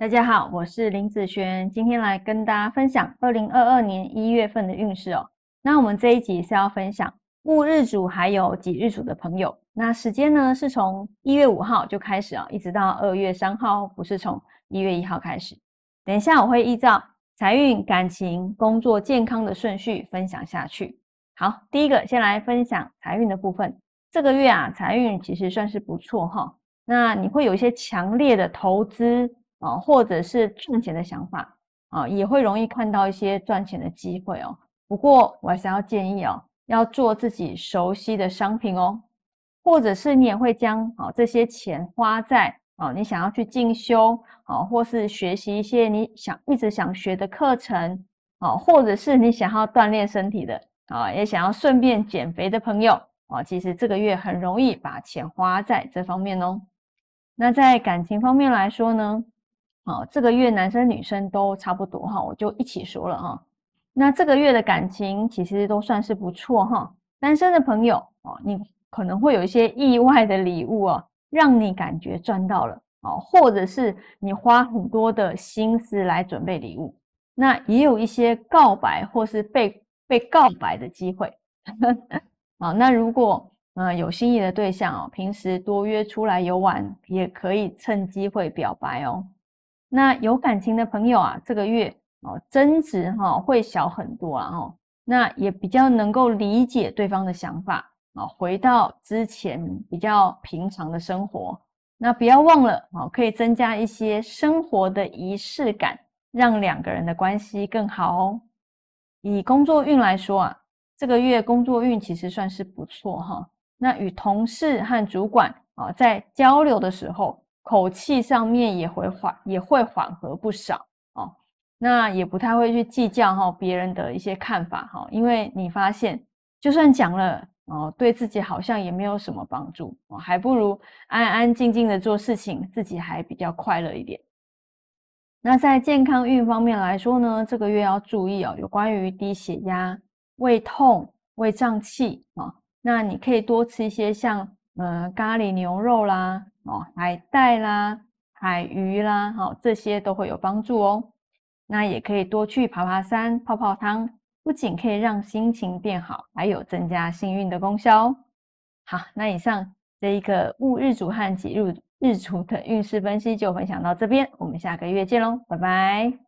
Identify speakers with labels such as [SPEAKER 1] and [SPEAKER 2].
[SPEAKER 1] 大家好，我是林子璇，今天来跟大家分享二零二二年一月份的运势哦。那我们这一集是要分享戊日主还有己日主的朋友，那时间呢是从一月五号就开始啊，一直到二月三号，不是从一月一号开始。等一下我会依照财运、感情、工作、健康的顺序分享下去。好，第一个先来分享财运的部分，这个月啊财运其实算是不错哈。那你会有一些强烈的投资。啊，或者是赚钱的想法啊，也会容易看到一些赚钱的机会哦。不过我还是要建议哦，要做自己熟悉的商品哦，或者是你也会将啊这些钱花在啊你想要去进修啊，或是学习一些你想一直想学的课程啊，或者是你想要锻炼身体的啊，也想要顺便减肥的朋友啊，其实这个月很容易把钱花在这方面哦。那在感情方面来说呢？哦，这个月男生女生都差不多哈，我就一起说了哈。那这个月的感情其实都算是不错哈。单身的朋友哦，你可能会有一些意外的礼物哦，让你感觉赚到了哦，或者是你花很多的心思来准备礼物。那也有一些告白或是被被告白的机会。好，那如果嗯有心仪的对象哦，平时多约出来游玩，也可以趁机会表白哦。那有感情的朋友啊，这个月哦争执哈会小很多啊哦，那也比较能够理解对方的想法啊，回到之前比较平常的生活。那不要忘了啊，可以增加一些生活的仪式感，让两个人的关系更好哦。以工作运来说啊，这个月工作运其实算是不错哈。那与同事和主管啊在交流的时候。口气上面也会缓，也会缓和不少哦。那也不太会去计较哈别人的一些看法哈，因为你发现就算讲了哦，对自己好像也没有什么帮助哦，还不如安安静静的做事情，自己还比较快乐一点。那在健康运方面来说呢，这个月要注意哦，有关于低血压、胃痛、胃胀气啊，那你可以多吃一些像呃咖喱牛肉啦。哦，海带啦，海鱼啦，好，这些都会有帮助哦。那也可以多去爬爬山、泡泡汤，不仅可以让心情变好，还有增加幸运的功效哦。好，那以上这一个戊日主和己日日主的运势分析就分享到这边，我们下个月见喽，拜拜。